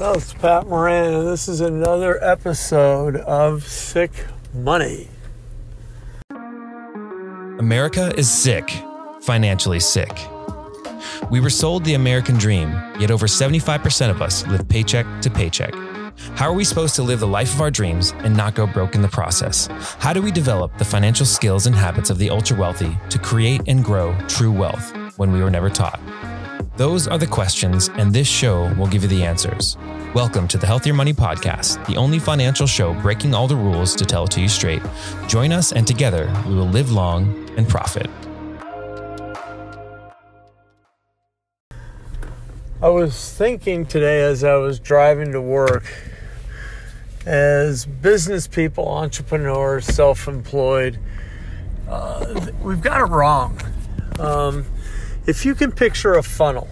Well, it's Pat Moran, and this is another episode of Sick Money. America is sick, financially sick. We were sold the American dream, yet over 75% of us live paycheck to paycheck. How are we supposed to live the life of our dreams and not go broke in the process? How do we develop the financial skills and habits of the ultra wealthy to create and grow true wealth when we were never taught? Those are the questions, and this show will give you the answers. Welcome to the Healthier Money Podcast, the only financial show breaking all the rules to tell it to you straight. Join us, and together we will live long and profit. I was thinking today as I was driving to work, as business people, entrepreneurs, self employed, uh, we've got it wrong. Um, if you can picture a funnel,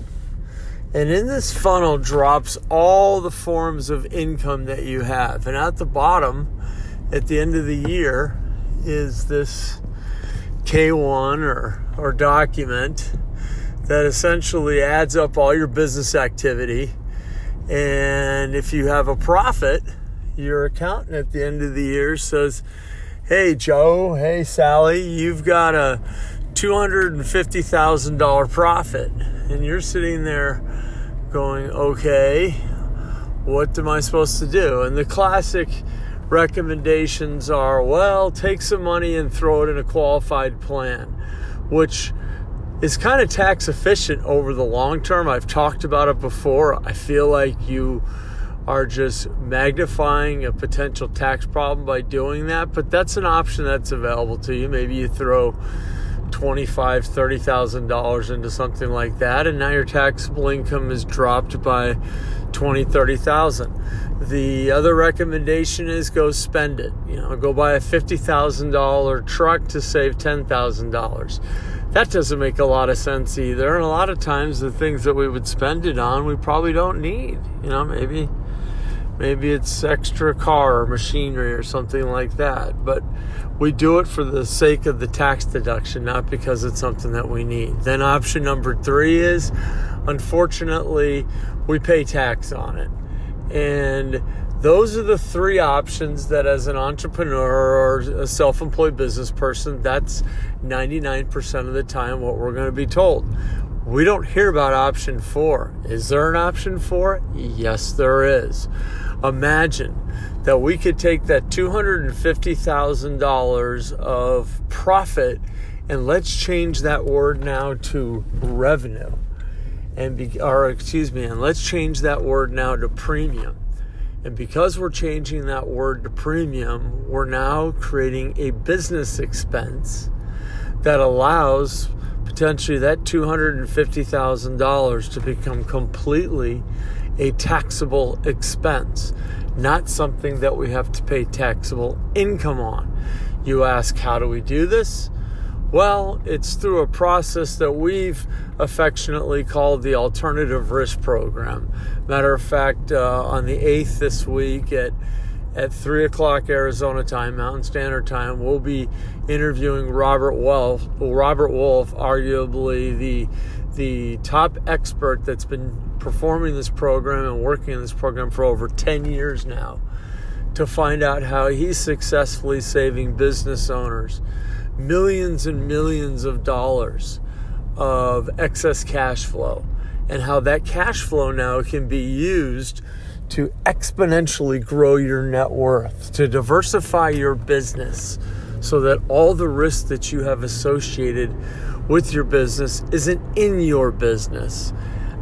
and in this funnel drops all the forms of income that you have, and at the bottom, at the end of the year, is this K1 or, or document that essentially adds up all your business activity. And if you have a profit, your accountant at the end of the year says, Hey, Joe, hey, Sally, you've got a $250,000 profit. And you're sitting there going, okay, what am I supposed to do? And the classic recommendations are, well, take some money and throw it in a qualified plan, which is kind of tax efficient over the long term. I've talked about it before. I feel like you are just magnifying a potential tax problem by doing that, but that's an option that's available to you. Maybe you throw twenty-five, thirty thousand dollars into something like that, and now your taxable income is dropped by twenty, thirty thousand. The other recommendation is go spend it. You know, go buy a fifty thousand dollar truck to save ten thousand dollars. That doesn't make a lot of sense either. And a lot of times, the things that we would spend it on, we probably don't need. You know, maybe maybe it's extra car or machinery or something like that. But we do it for the sake of the tax deduction, not because it's something that we need. Then option number three is unfortunately, we pay tax on it. And those are the three options that, as an entrepreneur or a self employed business person, that's 99% of the time what we're going to be told. We don't hear about option four. Is there an option four? Yes, there is. Imagine that we could take that $250,000 of profit and let's change that word now to revenue. And be, or excuse me, and let's change that word now to premium. And because we're changing that word to premium, we're now creating a business expense that allows potentially that $250,000 to become completely a taxable expense, not something that we have to pay taxable income on. You ask, how do we do this? Well, it's through a process that we've affectionately called the Alternative Risk Program. Matter of fact, uh, on the 8th this week at at 3 o'clock Arizona time, Mountain Standard Time, we'll be interviewing Robert Wolf, Robert Wolf, arguably the the top expert that's been performing this program and working in this program for over 10 years now to find out how he's successfully saving business owners millions and millions of dollars of excess cash flow and how that cash flow now can be used to exponentially grow your net worth, to diversify your business so that all the risk that you have associated with your business isn't in your business.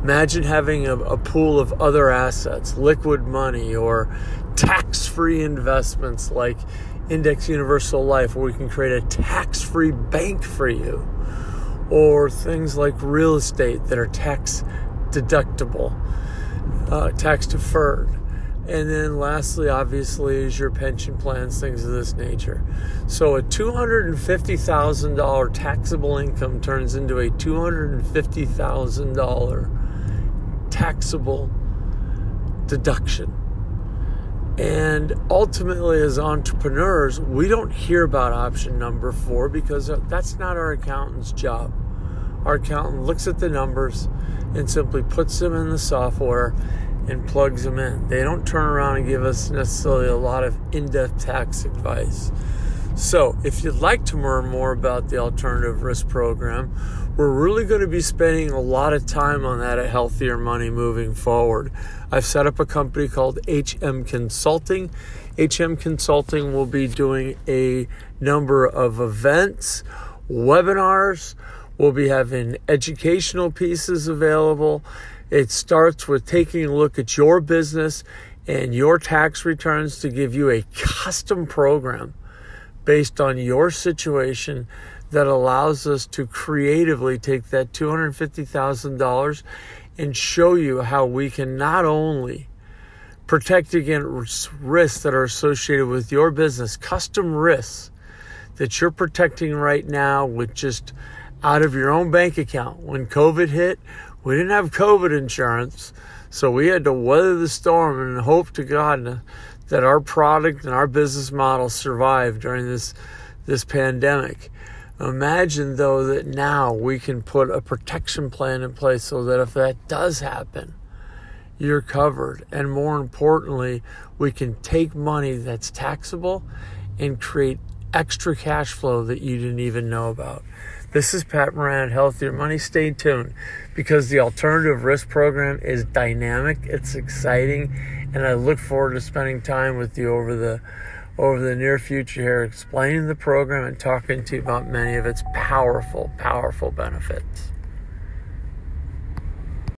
Imagine having a, a pool of other assets, liquid money, or tax free investments like Index Universal Life, where we can create a tax free bank for you, or things like real estate that are tax deductible, uh, tax deferred. And then lastly, obviously, is your pension plans, things of this nature. So a $250,000 taxable income turns into a $250,000 taxable deduction. And ultimately, as entrepreneurs, we don't hear about option number four because uh, that's not our accountant's job. Our accountant looks at the numbers and simply puts them in the software and plugs them in. They don't turn around and give us necessarily a lot of in depth tax advice. So, if you'd like to learn more about the alternative risk program, we're really going to be spending a lot of time on that at Healthier Money moving forward. I've set up a company called HM Consulting. HM Consulting will be doing a number of events, webinars, we'll be having educational pieces available. It starts with taking a look at your business and your tax returns to give you a custom program based on your situation that allows us to creatively take that $250,000 and show you how we can not only protect against risks that are associated with your business, custom risks that you're protecting right now with just out of your own bank account. When COVID hit, we didn't have COVID insurance, so we had to weather the storm and hope to God that our product and our business model survived during this this pandemic. Imagine though that now we can put a protection plan in place so that if that does happen, you're covered. And more importantly, we can take money that's taxable and create extra cash flow that you didn't even know about. This is Pat Moran at Healthier Money. Stay tuned because the alternative risk program is dynamic, it's exciting, and I look forward to spending time with you over the over the near future here, explaining the program and talking to you about many of its powerful, powerful benefits.